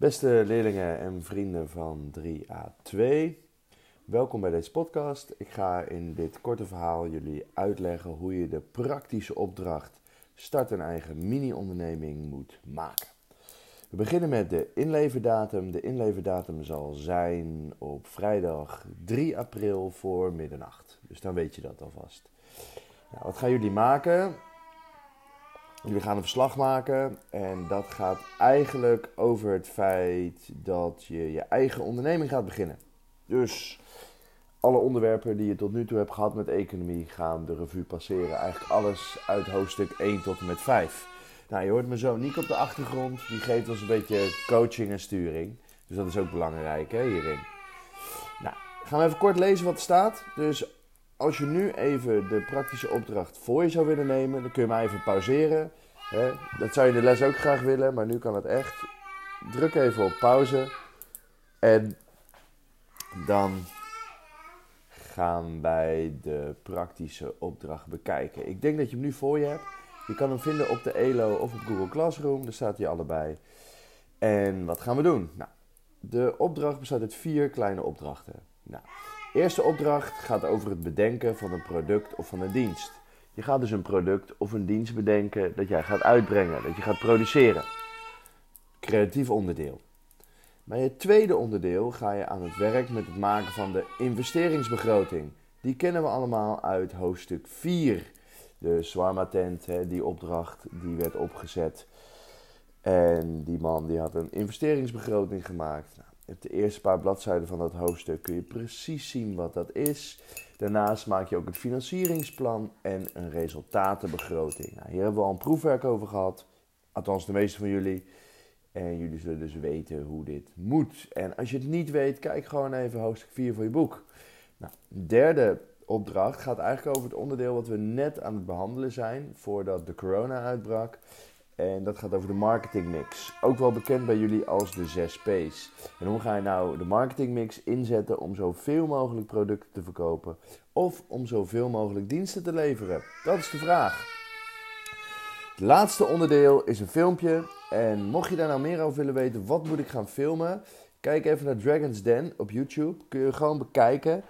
Beste leerlingen en vrienden van 3A2, welkom bij deze podcast. Ik ga in dit korte verhaal jullie uitleggen hoe je de praktische opdracht start een eigen mini-onderneming moet maken. We beginnen met de inleverdatum. De inleverdatum zal zijn op vrijdag 3 april voor middernacht. Dus dan weet je dat alvast. Nou, wat gaan jullie maken? Jullie gaan een verslag maken en dat gaat eigenlijk over het feit dat je je eigen onderneming gaat beginnen. Dus alle onderwerpen die je tot nu toe hebt gehad met economie gaan de revue passeren. Eigenlijk alles uit hoofdstuk 1 tot en met 5. Nou, je hoort mijn zoon Nick op de achtergrond. Die geeft ons een beetje coaching en sturing. Dus dat is ook belangrijk hè, hierin. Nou, gaan we even kort lezen wat er staat. Dus als je nu even de praktische opdracht voor je zou willen nemen, dan kun je maar even pauzeren. Hè? Dat zou je de les ook graag willen, maar nu kan het echt. Druk even op pauze. En dan gaan wij de praktische opdracht bekijken. Ik denk dat je hem nu voor je hebt. Je kan hem vinden op de ELO of op Google Classroom. Daar staat hij allebei. En wat gaan we doen? Nou, de opdracht bestaat uit vier kleine opdrachten. Nou, eerste opdracht gaat over het bedenken van een product of van een dienst. Je gaat dus een product of een dienst bedenken dat jij gaat uitbrengen, dat je gaat produceren. Creatief onderdeel. Bij het tweede onderdeel ga je aan het werk met het maken van de investeringsbegroting. Die kennen we allemaal uit hoofdstuk 4. De Swarma tent, die opdracht, die werd opgezet. En die man die had een investeringsbegroting gemaakt. De eerste paar bladzijden van dat hoofdstuk kun je precies zien wat dat is. Daarnaast maak je ook het financieringsplan en een resultatenbegroting. Nou, hier hebben we al een proefwerk over gehad. Althans, de meeste van jullie. En jullie zullen dus weten hoe dit moet. En als je het niet weet, kijk gewoon even hoofdstuk 4 van je boek. Nou, derde opdracht gaat eigenlijk over het onderdeel wat we net aan het behandelen zijn voordat de corona uitbrak. En dat gaat over de marketingmix. Ook wel bekend bij jullie als de 6 P's. En hoe ga je nou de marketingmix inzetten om zoveel mogelijk producten te verkopen? Of om zoveel mogelijk diensten te leveren? Dat is de vraag. Het laatste onderdeel is een filmpje. En mocht je daar nou meer over willen weten, wat moet ik gaan filmen? Kijk even naar Dragon's Den op YouTube. Kun je gewoon bekijken.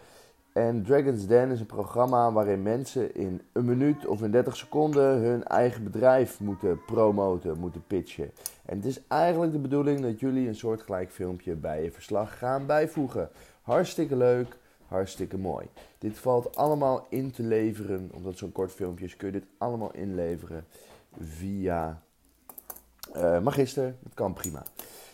En Dragon's Den is een programma waarin mensen in een minuut of in 30 seconden hun eigen bedrijf moeten promoten, moeten pitchen. En het is eigenlijk de bedoeling dat jullie een soortgelijk filmpje bij je verslag gaan bijvoegen. Hartstikke leuk, hartstikke mooi. Dit valt allemaal in te leveren, omdat zo'n kort filmpje is, kun je dit allemaal inleveren via uh, Magister. Dat kan prima.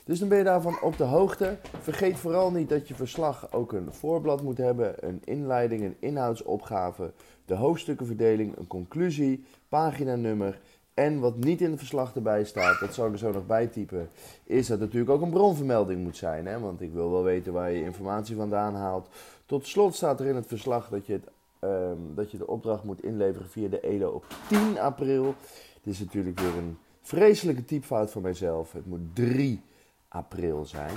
Dus dan ben je daarvan op de hoogte. Vergeet vooral niet dat je verslag ook een voorblad moet hebben, een inleiding, een inhoudsopgave, de hoofdstukkenverdeling, een conclusie, paginanummer. En wat niet in het verslag erbij staat, dat zal ik er zo nog bij typen, is dat natuurlijk ook een bronvermelding moet zijn. Hè? Want ik wil wel weten waar je informatie vandaan haalt. Tot slot staat er in het verslag dat je, het, um, dat je de opdracht moet inleveren via de ELO op 10 april. Dit is natuurlijk weer een vreselijke typfout van mijzelf. Het moet 3 april zijn.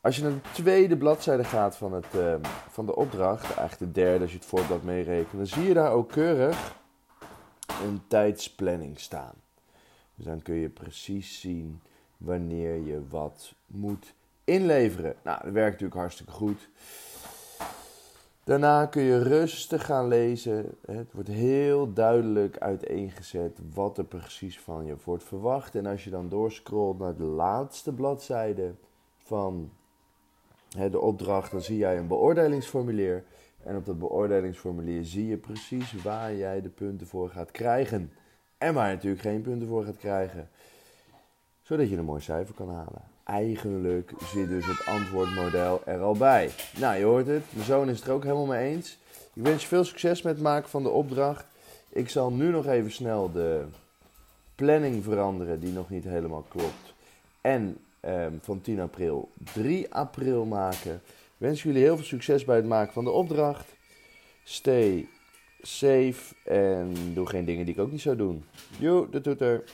Als je naar de tweede bladzijde gaat van, het, uh, van de opdracht, eigenlijk de derde als je het voorblad meerekent, dan zie je daar ook keurig een tijdsplanning staan. Dus dan kun je precies zien wanneer je wat moet inleveren. Nou, dat werkt natuurlijk hartstikke goed. Daarna kun je rustig gaan lezen. Het wordt heel duidelijk uiteengezet wat er precies van je wordt verwacht. En als je dan doorscrollt naar de laatste bladzijde van de opdracht, dan zie jij een beoordelingsformulier. En op dat beoordelingsformulier zie je precies waar jij de punten voor gaat krijgen. En waar je natuurlijk geen punten voor gaat krijgen. Zodat je een mooi cijfer kan halen. Eigenlijk zit dus het antwoordmodel er al bij. Nou, je hoort het. Mijn zoon is het er ook helemaal mee eens. Ik wens je veel succes met het maken van de opdracht. Ik zal nu nog even snel de planning veranderen die nog niet helemaal klopt. En ehm, van 10 april 3 april maken. Ik wens jullie heel veel succes bij het maken van de opdracht. Stay safe en doe geen dingen die ik ook niet zou doen. Jo, de toeter.